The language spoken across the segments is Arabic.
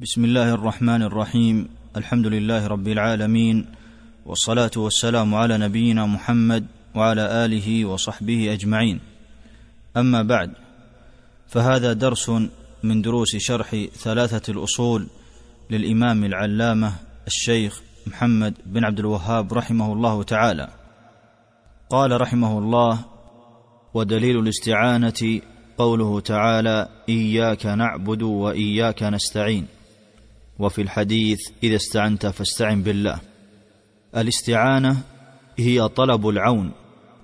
بسم الله الرحمن الرحيم. الحمد لله رب العالمين. والصلاة والسلام على نبينا محمد وعلى آله وصحبه أجمعين. أما بعد فهذا درس من دروس شرح ثلاثة الأصول للإمام العلامة الشيخ محمد بن عبد الوهاب رحمه الله تعالى. قال رحمه الله ودليل الاستعانة قوله تعالى إياك نعبد وإياك نستعين وفي الحديث إذا استعنت فاستعن بالله. الاستعانة هي طلب العون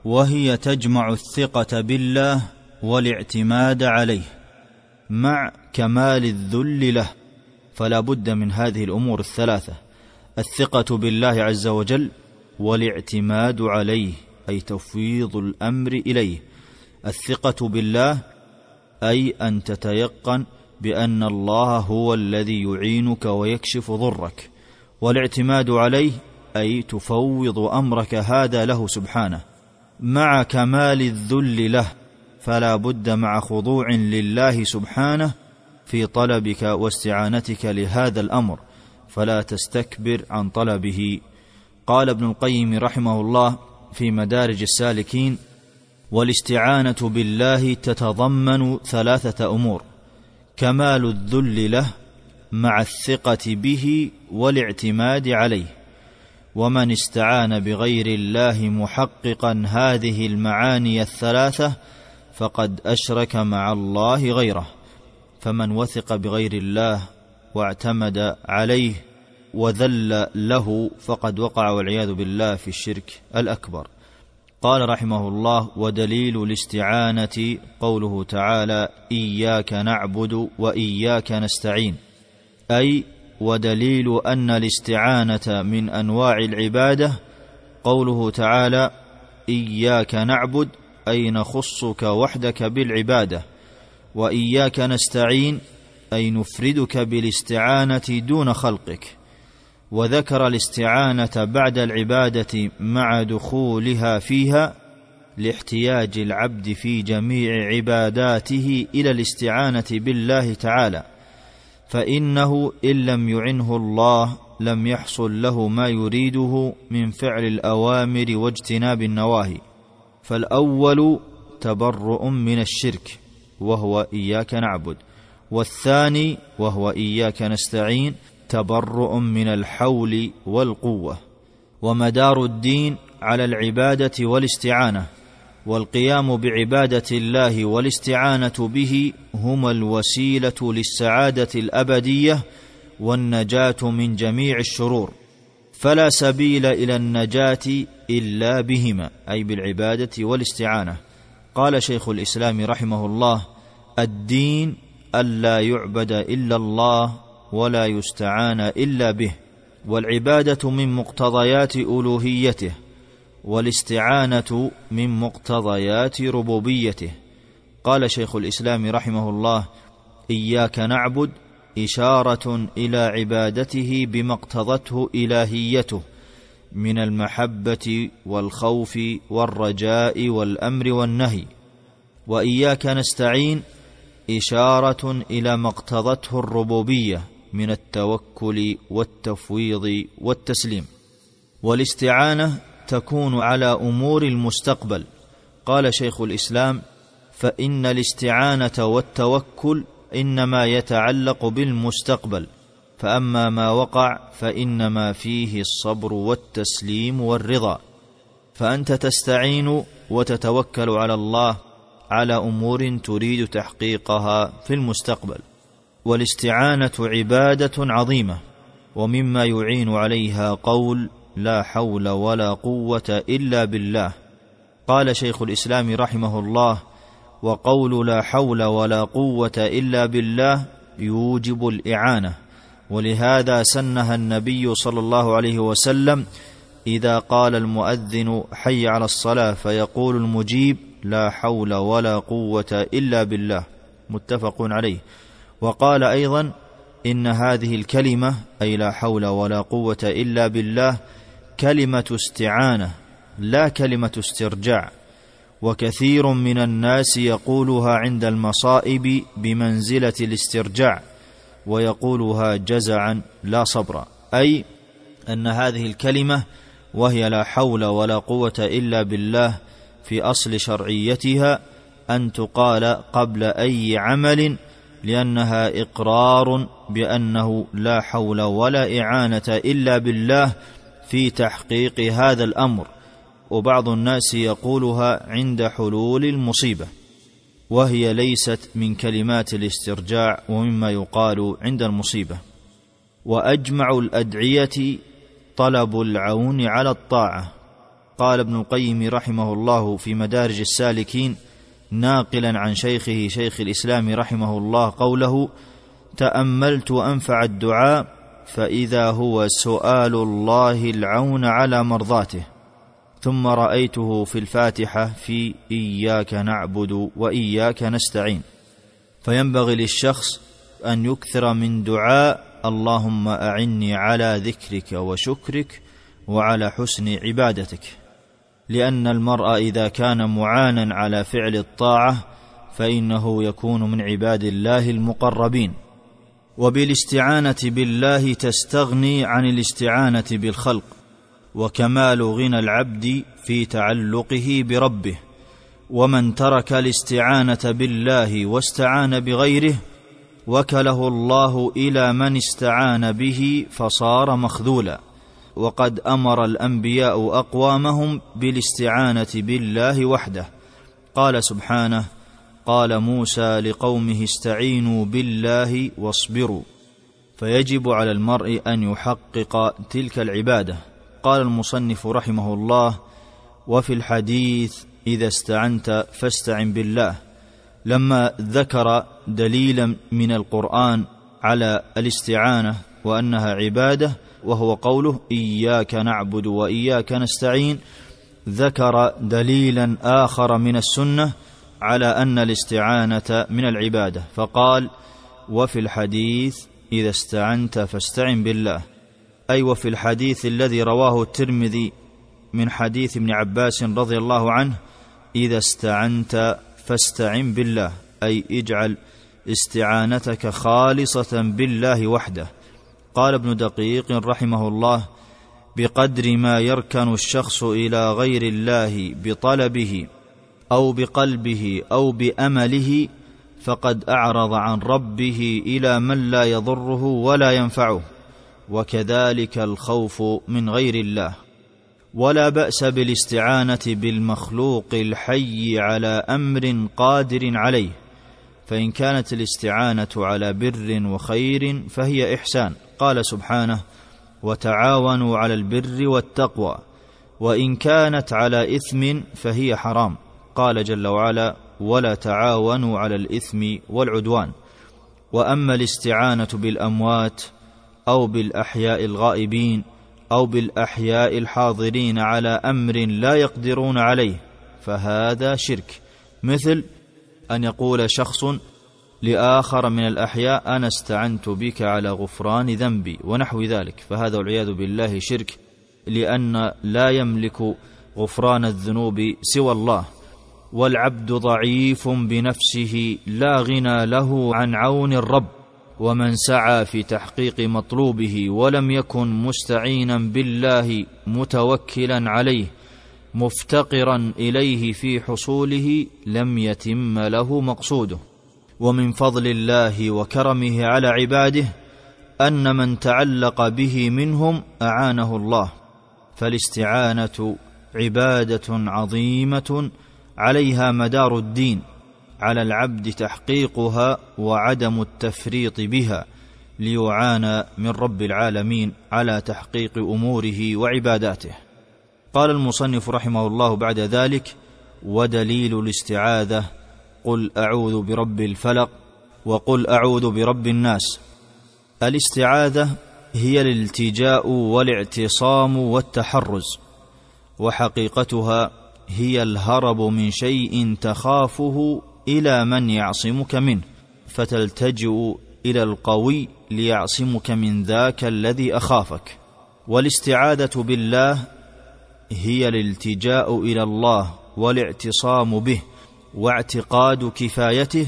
وهي تجمع الثقة بالله والاعتماد عليه مع كمال الذل له. فلا بد من هذه الأمور الثلاثة الثقة بالله عز وجل والاعتماد عليه أي تفويض الأمر إليه. الثقة بالله أي أن تتيقن بأن الله هو الذي يعينك ويكشف ضرك والاعتماد عليه أي تفوض أمرك هذا له سبحانه. مع كمال الذل له فلا بد مع خضوع لله سبحانه في طلبك واستعانتك لهذا الأمر فلا تستكبر عن طلبه. قال ابن القيم رحمه الله في مدارج السالكين والإستعانة بالله تتضمن ثلاثة أمور كمال الذل له مع الثقة به والاعتماد عليه ومن استعان بغير الله محققا هذه المعاني الثلاثة فقد أشرك مع الله غيره فمن وثق بغير الله واعتمد عليه وذل له فقد وقع والعياذ بالله في الشرك الأكبر. قال رحمه الله ودليل الاستعانة قوله تعالى إياك نعبد وإياك نستعين أي ودليل ان الاستعانة من أنواع العبادة قوله تعالى إياك نعبد أي نخصك وحدك بالعبادة وإياك نستعين أي نفردك بالاستعانة دون خلقك وذكر الاستعانة بعد العبادة مع دخولها فيها لاحتياج العبد في جميع عباداته إلى الاستعانة بالله تعالى فإنه إن لم يعنه الله لم يحصل له ما يريده من فعل الأوامر واجتناب النواهي فالأول تبرؤ من الشرك وهو إياك نعبد والثاني وهو إياك نستعين تبرؤ من الحول والقوة ومدار الدين على العبادة والاستعانة والقيام بعبادة الله والاستعانة به هما الوسيلة للسعادة الأبدية والنجاة من جميع الشرور. فلا سبيل إلى النجاة إلا بهما أي بالعبادة والاستعانة. قال شيخ الإسلام رحمه الله الدين ألا يعبد إلا الله ولا يستعان إلا به والعبادة من مقتضيات ألوهيته والاستعانة من مقتضيات ربوبيته. قال شيخ الإسلام رحمه الله إياك نعبد إشارة إلى عبادته بما اقتضته إلهيته من المحبة والخوف والرجاء والأمر والنهي. وإياك نستعين إشارة إلى ما اقتضته الربوبية. من التوكل والتفويض والتسليم. والاستعانة تكون على أمور المستقبل. قال شيخ الإسلام فإن الاستعانة والتوكل إنما يتعلق بالمستقبل فأما ما وقع فإنما فيه الصبر والتسليم والرضا. فأنت تستعين وتتوكل على الله على أمور تريد تحقيقها في المستقبل. والاستعانة عبادة عظيمة ومما يعين عليها قول لا حول ولا قوة إلا بالله. قال شيخ الإسلام رحمه الله وقول لا حول ولا قوة إلا بالله يوجب الإعانة. ولهذا سنها النبي صلى الله عليه وسلم إذا قال المؤذن حي على الصلاة فيقول المجيب لا حول ولا قوة إلا بالله. متفق عليه. وقال أيضا إن هذه الكلمة أي لا حول ولا قوة إلا بالله كلمة استعانة لا كلمة استرجاع. وكثير من الناس يقولها عند المصائب بمنزلة الاسترجاع ويقولها جزعا لا صبرا أي أن هذه الكلمة وهي لا حول ولا قوة إلا بالله في أصل شرعيتها أن تقال قبل أي عمل لأنها إقرار بأنه لا حول ولا إعانة إلا بالله في تحقيق هذا الأمر وبعض الناس يقولها عند حلول المصيبة وهي ليست من كلمات الاسترجاع ومما يقال عند المصيبة. وأجمع الأدعية طلب العون على الطاعة. قال ابن القيم رحمه الله في مدارج السالكين ناقلا عن شيخه شيخ الإسلام رحمه الله قوله تأملت انفع الدعاء فإذا هو سؤال الله العون على مرضاته. ثم رأيته في الفاتحة في إياك نعبد وإياك نستعين. فينبغي للشخص أن يكثر من دعاء اللهم أعني على ذكرك وشكرك وعلى حسن عبادتك. لأن المرء إذا كان معانا على فعل الطاعة فإنه يكون من عباد الله المقربين. وبالاستعانة بالله تستغني عن الاستعانة بالخلق وكمال غنى العبد في تعلقه بربه. ومن ترك الاستعانة بالله واستعان بغيره وكله الله إلى من استعان به فصار مخذولا. وقد أمر الأنبياء أقوامهم بالاستعانة بالله وحده. قال سبحانه قال موسى لقومه استعينوا بالله واصبروا. فيجب على المرء أن يحقق تلك العبادة. قال المصنف رحمه الله وفي الحديث إذا استعنت فاستعن بالله. لما ذكر دليلا من القرآن على الاستعانة وأنها عبادة وهو قوله إياك نعبد وإياك نستعين ذكر دليلا آخر من السنة على أن الاستعانة من العبادة فقال وفي الحديث إذا استعنت فاستعن بالله. أي وفي الحديث الذي رواه الترمذي من حديث ابن عباس رضي الله عنه إذا استعنت فاستعن بالله. أي اجعل استعانتك خالصة بالله وحده. قال ابن دقيق رحمه الله بقدر ما يركن الشخص إلى غير الله بطلبه أو بقلبه أو بأمله فقد أعرض عن ربه إلى من لا يضره ولا ينفعه وكذلك الخوف من غير الله. ولا بأس بالاستعانة بالمخلوق الحي على أمر قادر عليه فإن كانت الاستعانة على بر وخير فهي إحسان. قال سبحانه وتعاونوا على البر والتقوى وإن كانت على إثم فهي حرام. قال جل وعلا ولا تعاونوا على الإثم والعدوان وأما الاستعانة بالأموات أو بالأحياء الغائبين أو بالأحياء الحاضرين على أمر لا يقدرون عليه فهذا شرك. مثل أن يقول شخص لآخر من الأحياء أنا استعنت بك على غفران ذنبي ونحو ذلك. فهذا والعياذ بالله شرك لأن لا يملك غفران الذنوب سوى الله. والعبد ضعيف بنفسه لا غنى له عن عون الرب. ومن سعى في تحقيق مطلوبه ولم يكن مستعينا بالله متوكلا عليه مفتقرا إليه في حصوله لم يتم له مقصوده. ومن فضل الله وكرمه على عباده أن من تعلق به منهم أعانه الله فالاستعانة عبادة عظيمة عليها مدار الدين على العبد تحقيقها وعدم التفريط بها ليعانى من رب العالمين على تحقيق أموره وعباداته. قال المصنف رحمه الله بعد ذلك ودليل الاستعاذة قل أعوذ برب الفلق وقل أعوذ برب الناس. الاستعاذة هي الالتجاء والاعتصام والتحرز وحقيقتها هي الهرب من شيء تخافه إلى من يعصمك منه فتلتجئ إلى القوي ليعصمك من ذاك الذي أخافك. والاستعاذة بالله هي الالتجاء إلى الله والاعتصام به واعتقاد كفايته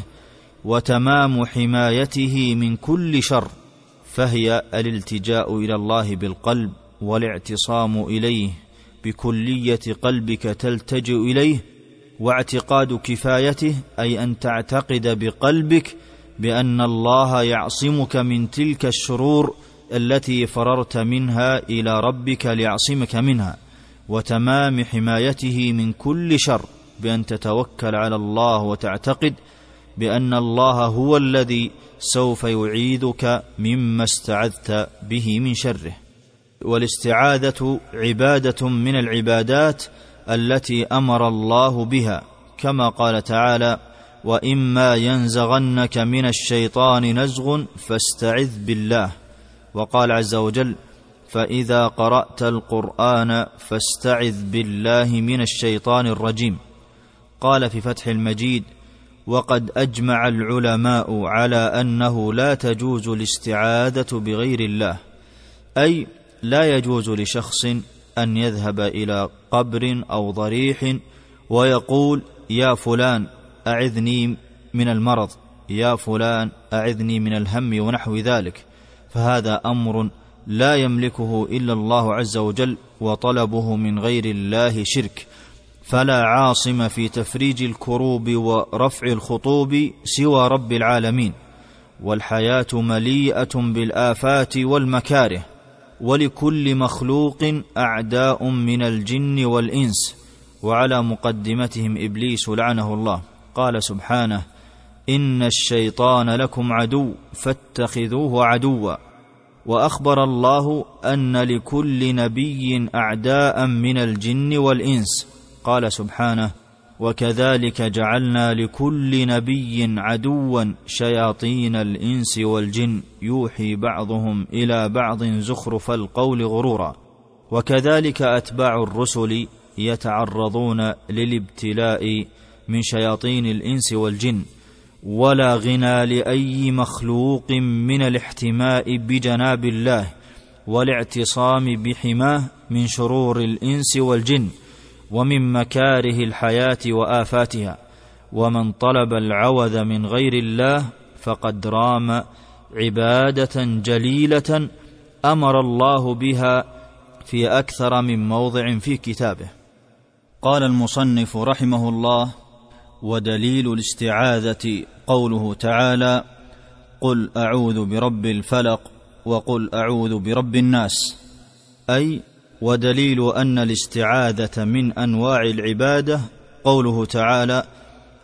وتمام حمايته من كل شر فهي الالتجاء إلى الله بالقلب والاعتصام إليه بكلية قلبك تلتجئ إليه واعتقاد كفايته أي أن تعتقد بقلبك بأن الله يعصمك من تلك الشرور التي فررت منها إلى ربك ليعصمك منها وتمام حمايته من كل شر. بأن تتوكل على الله وتعتقد بأن الله هو الذي سوف يعيذك مما استعذت به من شره. والاستعاذة عبادة من العبادات التي أمر الله بها كما قال تعالى وإما ينزغنك من الشيطان نزغ فاستعذ بالله. وقال عز وجل فإذا قرأت القرآن فاستعذ بالله من الشيطان الرجيم. قال في فتح المجيد وقد أجمع العلماء على أنه لا تجوز الاستعاذة بغير الله أي لا يجوز لشخص أن يذهب إلى قبر أو ضريح ويقول يا فلان أعذني من المرض يا فلان أعذني من الهم ونحو ذلك فهذا أمر لا يملكه إلا الله عز وجل وطلبه من غير الله شرك. فلا عاصم في تفريج الكروب ورفع الخطوب سوى رب العالمين والحياة مليئة بالآفات والمكاره ولكل مخلوق أعداء من الجن والإنس وعلى مقدمتهم إبليس لعنه الله. قال سبحانه إن الشيطان لكم عدو فاتخذوه عدوا. وأخبر الله أن لكل نبي أعداء من الجن والإنس قال سبحانه وكذلك جعلنا لكل نبي عدوا شياطين الإنس والجن يوحي بعضهم إلى بعض زخرف القول غرورا. وكذلك أتباع الرسل يتعرضون للابتلاء من شياطين الإنس والجن. ولا غنى لأي مخلوق من الاحتماء بجناب الله والاعتصام بحماه من شرور الإنس والجن. ومن مكاره الحياة وآفاتها ومن طلب العوذ من غير الله فقد رام عبادة جليلة أمر الله بها في أكثر من موضع في كتابه. قال المصنف رحمه الله ودليل الاستعاذة قوله تعالى قل أعوذ برب الفلق وقل أعوذ برب الناس أي ودليل أن الاستعاذة من أنواع العبادة قوله تعالى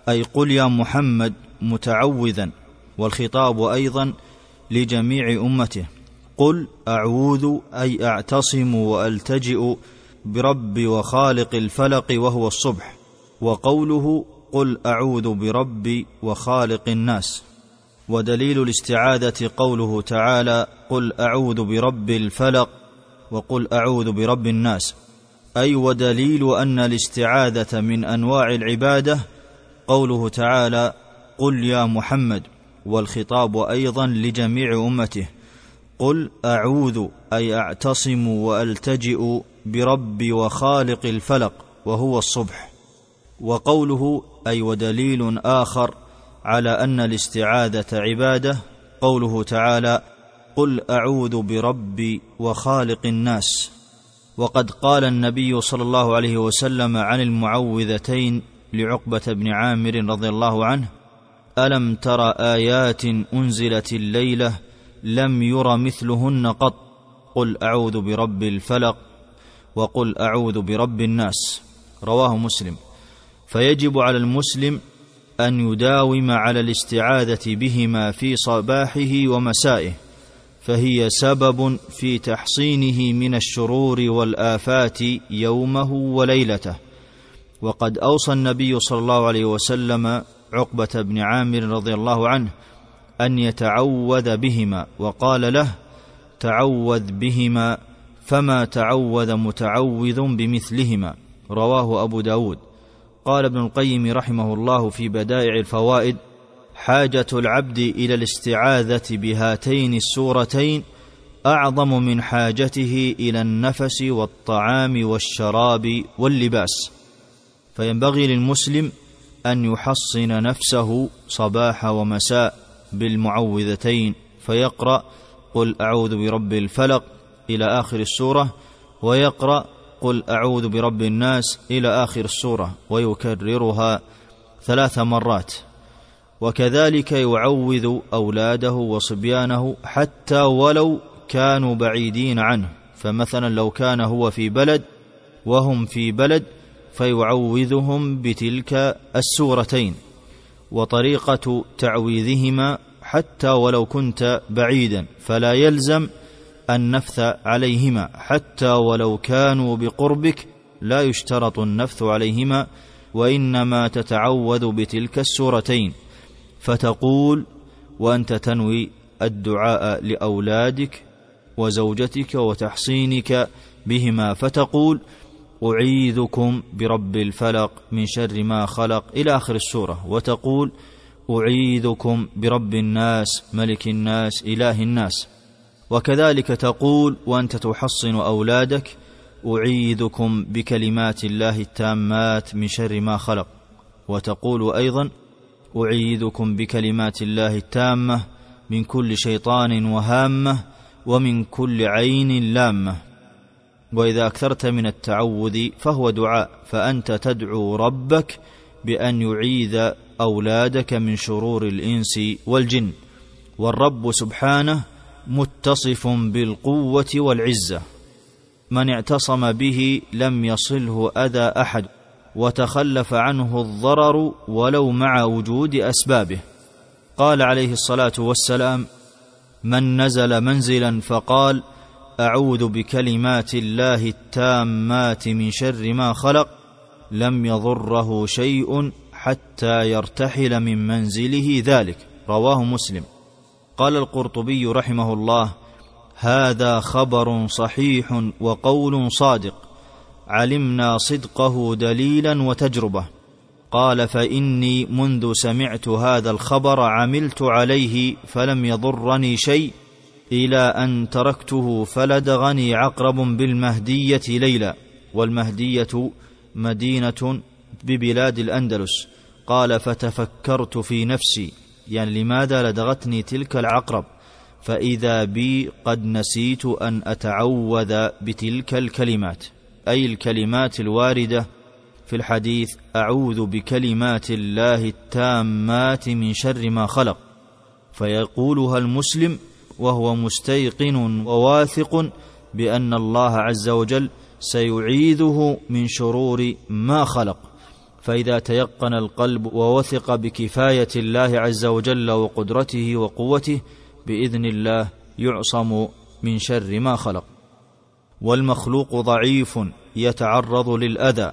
أي قل يا محمد متعوذا والخطاب أيضا لجميع أمته قل أعوذ أي أعتصم وألتجئ برب وخالق الفلق وهو الصبح وقوله قل أعوذ برب وخالق الناس. ودليل الاستعاذة قوله تعالى قل أعوذ برب الفلق وقل أعوذ برب الناس. أي ودليل أن الاستعاذة من أنواع العبادة؟ قوله تعالى قل يا محمد. والخطاب أيضا لجميع أمته. قل أعوذ أي أعتصم وألتجئ برب وخالق الفلق وهو الصبح. وقوله أي ودليل آخر على أن الاستعاذة عبادة قوله تعالى قل أعوذ برب وخالق الناس. وقد قال النبي صلى الله عليه وسلم عن المعوذتين لعقبة بن عامر رضي الله عنه ألم تر آيات أنزلت الليلة لم ير مثلهن قط؟ قل أعوذ برب الفلق وقل أعوذ برب الناس. رواه مسلم. فيجب على المسلم أن يداوم على الاستعاذة بهما في صباحه ومسائه. فهي سبب في تحصينه من الشرور والآفات يومه وليلته. وقد أوصى النبي صلى الله عليه وسلم عقبة بن عامر رضي الله عنه أن يتعوذ بهما وقال له تعوذ بهما فما تعوذ متعوذ بمثلهما. رواه أبو داود. قال ابن القيم رحمه الله في بدائع الفوائد حاجة العبد إلى الاستعاذة بهاتين السورتين أعظم من حاجته إلى النفس والطعام والشراب واللباس. فينبغي للمسلم أن يحصن نفسه صباح ومساء بالمعوذتين. فيقرأ قل أعوذ برب الفلق إلى آخر السورة ويقرأ قل أعوذ برب الناس إلى آخر السورة ويكررها ثلاث مرات. وكذلك يعوذ أولاده وصبيانه حتى ولو كانوا بعيدين عنه. فمثلا لو كان هو في بلد وهم في بلد فيعوذهم بتلك السورتين. وطريقة تعويذهما حتى ولو كنت بعيدا فلا يلزم النفث عليهما. حتى ولو كانوا بقربك لا يشترط النفث عليهما وإنما تتعوذ بتلك السورتين. فتقول وأنت تنوي الدعاء لأولادك وزوجتك وتحصينك بهما فتقول أعيذكم برب الفلق من شر ما خلق إلى آخر السورة وتقول أعيذكم برب الناس ملك الناس إله الناس. وكذلك تقول وأنت تحصن أولادك أعيذكم بكلمات الله التامات من شر ما خلق. وتقول أيضا أعيذكم بكلمات الله التامة من كل شيطان وهامة ومن كل عين لامة. وإذا أكثرت من التعوذ فهو دعاء فأنت تدعو ربك بأن يعيذ أولادك من شرور الإنس والجن. والرب سبحانه متصف بالقوة والعزة. من اعتصم به لم يصله أذى أحد. وتخلف عنه الضرر ولو مع وجود أسبابه. قال عليه الصلاة والسلام من نزل منزلا فقال أعوذ بكلمات الله التامات من شر ما خلق لم يضره شيء حتى يرتحل من منزله ذلك. رواه مسلم. قال القرطبي رحمه الله هذا خبر صحيح وقول صادق. علمنا صدقه دليلا وتجربة. قال فإني منذ سمعت هذا الخبر عملت عليه فلم يضرني شيء إلى أن تركته فلدغني عقرب بالمهدية ليلا. والمهدية مدينة ببلاد الأندلس. قال فتفكرت في نفسي يعني لماذا لدغتني تلك العقرب؟ فإذا بي قد نسيت أن أتعوذ بتلك الكلمات. أي الكلمات الواردة في الحديث أعوذ بكلمات الله التامات من شر ما خلق فيقولها المسلم وهو مستيقن وواثق بأن الله عز وجل سيعيذه من شرور ما خلق. فإذا تيقن القلب ووثق بكفاية الله عز وجل وقدرته وقوته بإذن الله يعصم من شر ما خلق. والمخلوق ضعيف يتعرض للأذى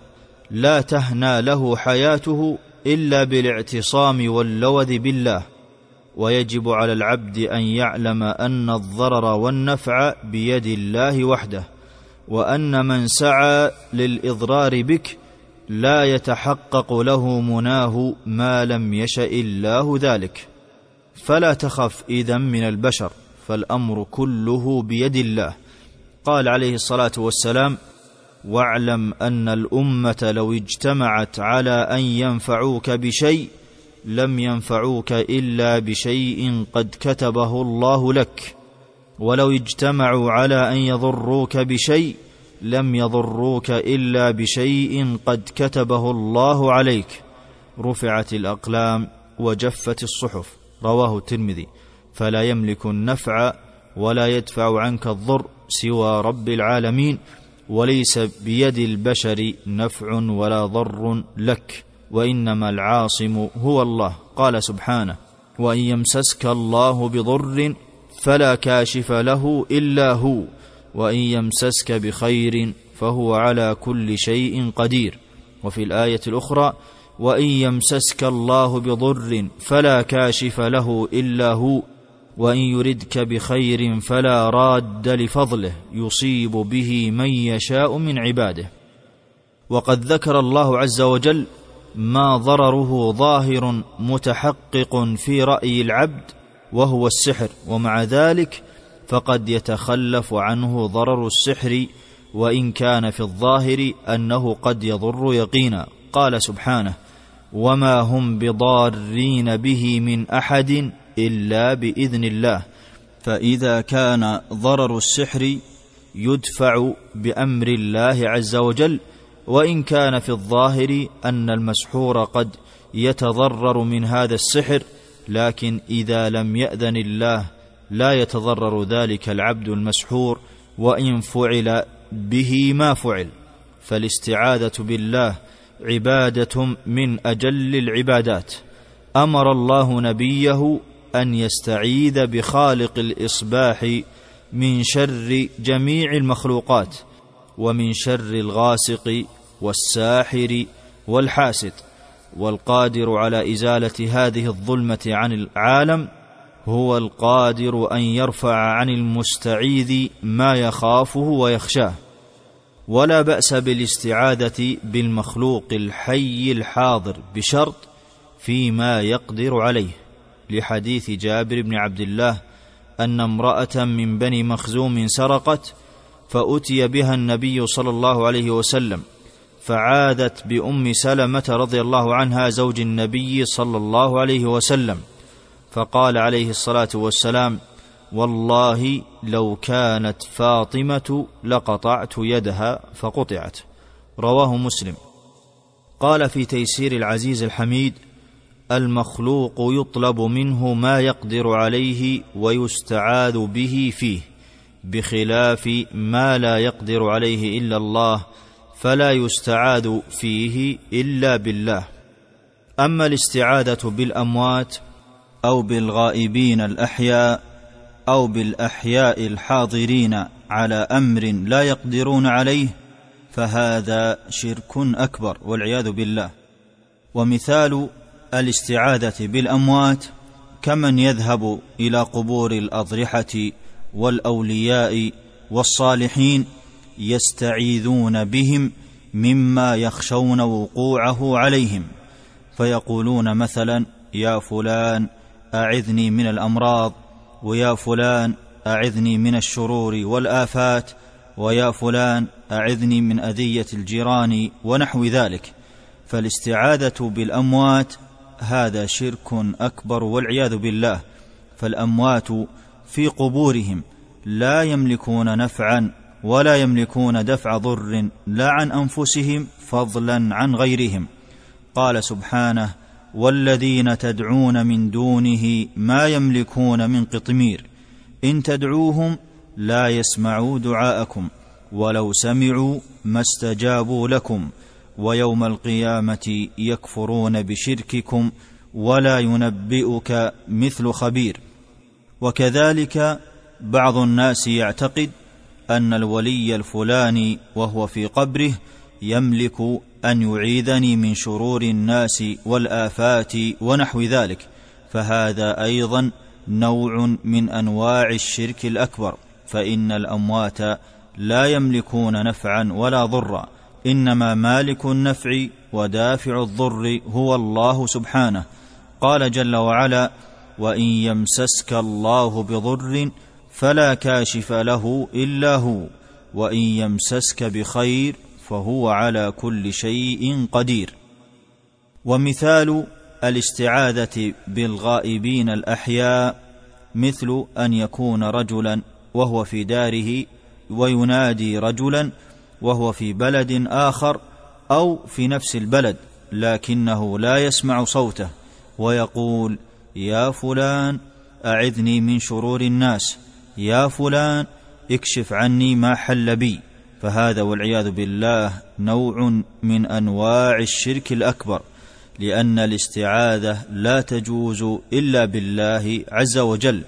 لا تهنى له حياته إلا بالاعتصام واللوذ بالله. ويجب على العبد أن يعلم أن الضرر والنفع بيد الله وحده وأن من سعى للإضرار بك لا يتحقق له مناه ما لم يشأ الله ذلك. فلا تخف إذا من البشر فالأمر كله بيد الله. قال عليه الصلاة والسلام واعلم أن الأمة لو اجتمعت على أن ينفعوك بشيء لم ينفعوك إلا بشيء قد كتبه الله لك. ولو اجتمعوا على أن يضروك بشيء لم يضروك إلا بشيء قد كتبه الله عليك. رفعت الأقلام وجفت الصحف. رواه الترمذي. فلا يملك النفع ولا يدفع عنك الضر. سوى رب العالمين وليس بيد البشر نفع ولا ضر لك وإنما العاصم هو الله. قال سبحانه وإن يمسسك الله بضر فلا كاشف له إلا هو وإن يمسسك بخير فهو على كل شيء قدير. وفي الآية الأخرى وإن يمسسك الله بضر فلا كاشف له إلا هو. وإن يردك بخير فلا راد لفضله يصيب به من يشاء من عباده. وقد ذكر الله عز وجل ما ضرره ظاهر متحقق في رأي العبد وهو السحر ومع ذلك فقد يتخلف عنه ضرر السحر وإن كان في الظاهر أنه قد يضر يقينا. قال سبحانه وما هم بضارين به من أحد إلا بإذن الله. فإذا كان ضرر السحر يدفع بأمر الله عز وجل وإن كان في الظاهر أن المسحور قد يتضرر من هذا السحر لكن إذا لم يأذن الله لا يتضرر ذلك العبد المسحور وإن فعل به ما فعل. فالاستعاذة بالله عبادة من أجل العبادات. أمر الله نبيه أن يستعيذ بخالق الإصباح من شر جميع المخلوقات ومن شر الغاسق والساحر والحاسد. والقادر على إزالة هذه الظلمة عن العالم هو القادر أن يرفع عن المستعيذ ما يخافه ويخشاه. ولا بأس بالاستعاذة بالمخلوق الحي الحاضر بشرط فيما يقدر عليه. لحديث جابر بن عبد الله أن امرأة من بني مخزوم سرقت فأتي بها النبي صلى الله عليه وسلم فعاذت بأم سلمة رضي الله عنها زوج النبي صلى الله عليه وسلم فقال عليه الصلاة والسلام والله لو كانت فاطمة لقطعت يدها فقطعت رواه مسلم. قال في تيسير العزيز الحميد المخلوق يطلب منه ما يقدر عليه ويستعاذ به فيه بخلاف ما لا يقدر عليه إلا الله فلا يستعاذ فيه إلا بالله. أما الاستعاذة بالأموات أو بالغائبين الأحياء أو بالأحياء الحاضرين على أمر لا يقدرون عليه فهذا شرك أكبر والعياذ بالله. ومثال الاستعاذه بالأموات كمن يذهب إلى قبور الأضرحة والأولياء والصالحين يستعيذون بهم مما يخشون وقوعه عليهم فيقولون مثلا يا فلان أعذني من الأمراض ويا فلان أعذني من الشرور والآفات ويا فلان أعذني من أذية الجيران ونحو ذلك فالاستعاذه بالأموات هذا شرك أكبر والعياذ بالله. فالأموات في قبورهم لا يملكون نفعا ولا يملكون دفع ضر لا عن أنفسهم فضلا عن غيرهم. قال سبحانه والذين تدعون من دونه ما يملكون من قطمير. إن تدعوهم لا يسمعوا دعاءكم ولو سمعوا ما استجابوا لكم. ويوم القيامة يكفرون بشرككم ولا ينبئك مثل خبير. وكذلك بعض الناس يعتقد أن الولي الفلاني وهو في قبره يملك أن يعيذني من شرور الناس والآفات ونحو ذلك. فهذا أيضا نوع من أنواع الشرك الأكبر. فإن الأموات لا يملكون نفعا ولا ضرا. إنما مالك النفع ودافع الضر هو الله سبحانه. قال جل وعلا وإن يمسسك الله بضر فلا كاشف له إلا هو وإن يمسسك بخير فهو على كل شيء قدير. ومثال الاستعاذة بالغائبين الأحياء مثل أن يكون رجلا وهو في داره وينادي رجلا وهو في بلد آخر أو في نفس البلد لكنه لا يسمع صوته ويقول يا فلان أعذني من شرور الناس. يا فلان اكشف عني ما حل بي. فهذا والعياذ بالله نوع من أنواع الشرك الأكبر لأن الاستعاذة لا تجوز إلا بالله عز وجل.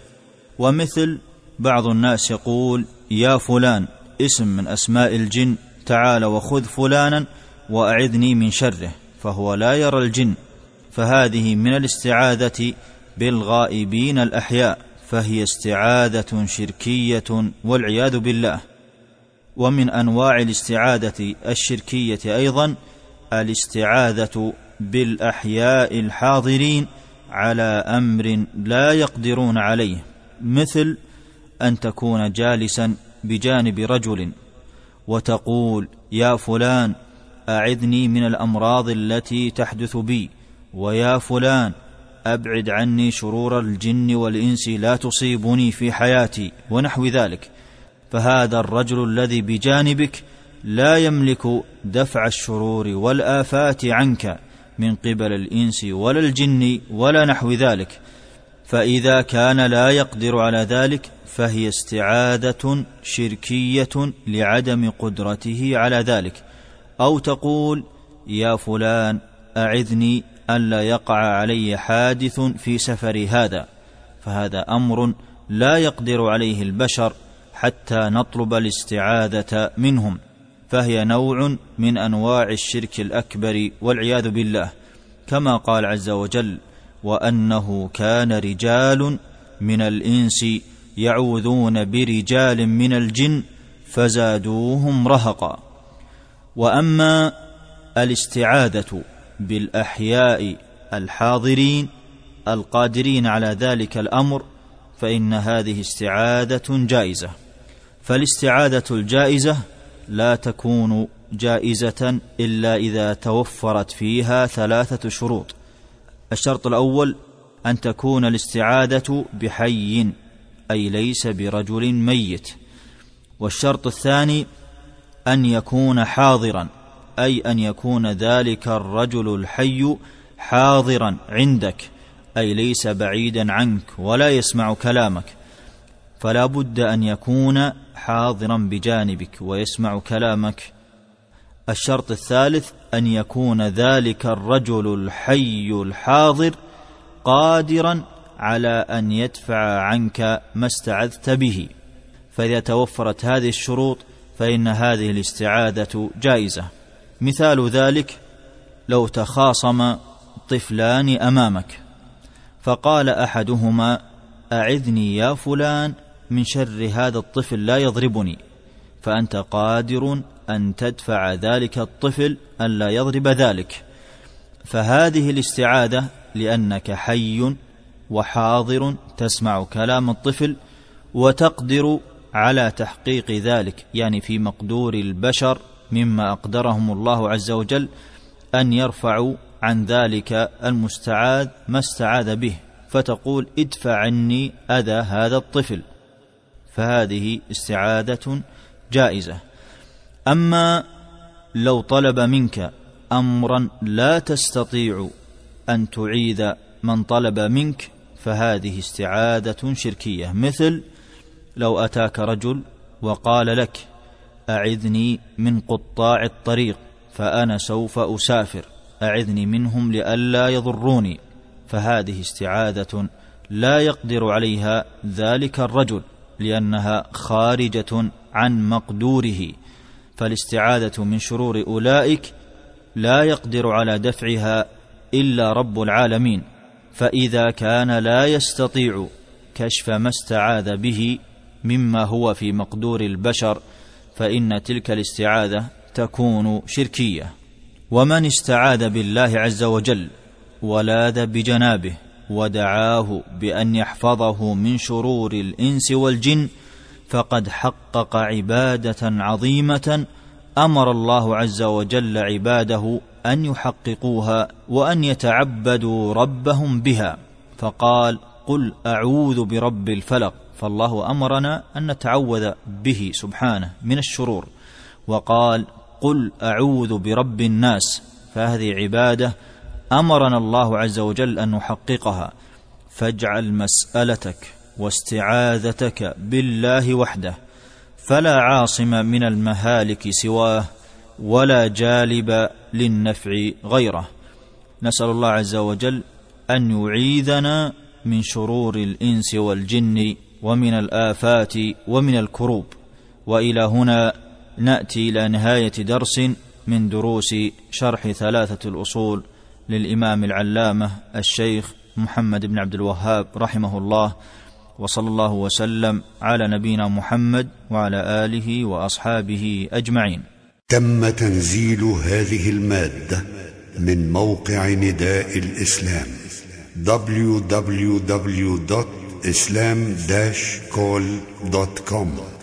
ومثل بعض الناس يقول يا فلان اسم من أسماء الجن تعال وخذ فلانا وأعذني من شره فهو لا يرى الجن. فهذه من الاستعاذة بالغائبين الأحياء فهي استعاذة شركية والعياذ بالله. ومن أنواع الاستعاذة الشركية أيضا الاستعاذة بالأحياء الحاضرين على أمر لا يقدرون عليه مثل أن تكون جالسا بجانب رجل وتقول يا فلان أعذني من الأمراض التي تحدث بي. ويا فلان أبعد عني شرور الجن والإنس لا تصيبني في حياتي. ونحو ذلك. فهذا الرجل الذي بجانبك لا يملك دفع الشرور والآفات عنك من قبل الإنس ولا الجن ولا نحو ذلك. فإذا كان لا يقدر على ذلك فهي استعاذه شركية لعدم قدرته على ذلك. أو تقول يا فلان أعذني ألا يقع علي حادث في سفري هذا. فهذا أمر لا يقدر عليه البشر حتى نطلب الاستعاذة منهم. فهي نوع من أنواع الشرك الأكبر والعياذ بالله. كما قال عز وجل وأنه كان رجال من الإنس يعوذون برجال من الجن فزادوهم رهقا. وأما الاستعاذة بالأحياء الحاضرين القادرين على ذلك الأمر فإن هذه استعاذة جائزة. فالاستعاذة الجائزة لا تكون جائزة إلا إذا توفرت فيها ثلاثة شروط. الشرط الأول أن تكون الاستعاذه بحي أي ليس برجل ميت. والشرط الثاني أن يكون حاضرا أي أن يكون ذلك الرجل الحي حاضرا عندك أي ليس بعيدا عنك ولا يسمع كلامك. فلا بد أن يكون حاضرا بجانبك ويسمع كلامك. الشرط الثالث أن يكون ذلك الرجل الحي الحاضر قادرا على أن يدفع عنك ما استعذت به. فإذا توفرت هذه الشروط فإن هذه الاستعاذه جائزة. مثال ذلك لو تخاصم طفلان أمامك فقال أحدهما أعذني يا فلان من شر هذا الطفل لا يضربني. فأنت قادر أن تدفع ذلك الطفل الا يضرب ذلك. فهذه الاستعاذة لأنك حي وحاضر تسمع كلام الطفل وتقدر على تحقيق ذلك يعني في مقدور البشر مما أقدرهم الله عز وجل أن يرفعوا عن ذلك المستعاذ ما استعاذ به. فتقول ادفع عني أذى هذا الطفل. فهذه استعاذة جائزة. أما لو طلب منك أمرا لا تستطيع أن تعيذ من طلب منك فهذه استعاذه شركية. مثل لو أتاك رجل وقال لك أعذني من قطاع الطريق فأنا سوف أسافر أعذني منهم لئلا يضروني. فهذه استعاذه لا يقدر عليها ذلك الرجل لأنها خارجة عن مقدوره. فالاستعاذة من شرور أولئك لا يقدر على دفعها إلا رب العالمين فإذا كان لا يستطيع كشف ما استعاذ به مما هو في مقدور البشر فإن تلك الاستعاذة تكون شركية. ومن استعاذ بالله عز وجل ولاذ بجنابه ودعاه بأن يحفظه من شرور الإنس والجن فقد حقق عبادة عظيمة أمر الله عز وجل عباده أن يحققوها وأن يتعبدوا ربهم بها. فقال قل أعوذ برب الفلق. فالله أمرنا أن نتعوذ به سبحانه من الشرور. وقال قل أعوذ برب الناس. فهذه عبادة أمرنا الله عز وجل أن نحققها. فاجعل مسألتك واستعاذتك بالله وحده فلا عاصم من المهالك سواه ولا جالب للنفع غيره. نسأل الله عز وجل أن يعيذنا من شرور الإنس والجن ومن الآفات ومن الكروب. وإلى هنا نأتي إلى نهاية درس من دروس شرح ثلاثة الأصول للإمام العلامة الشيخ محمد بن عبد الوهاب رحمه الله. وصلى الله وسلم على نبينا محمد وعلى آله وأصحابه أجمعين. تم تنزيل هذه المادة من موقع نداء الإسلام www.islam-call.com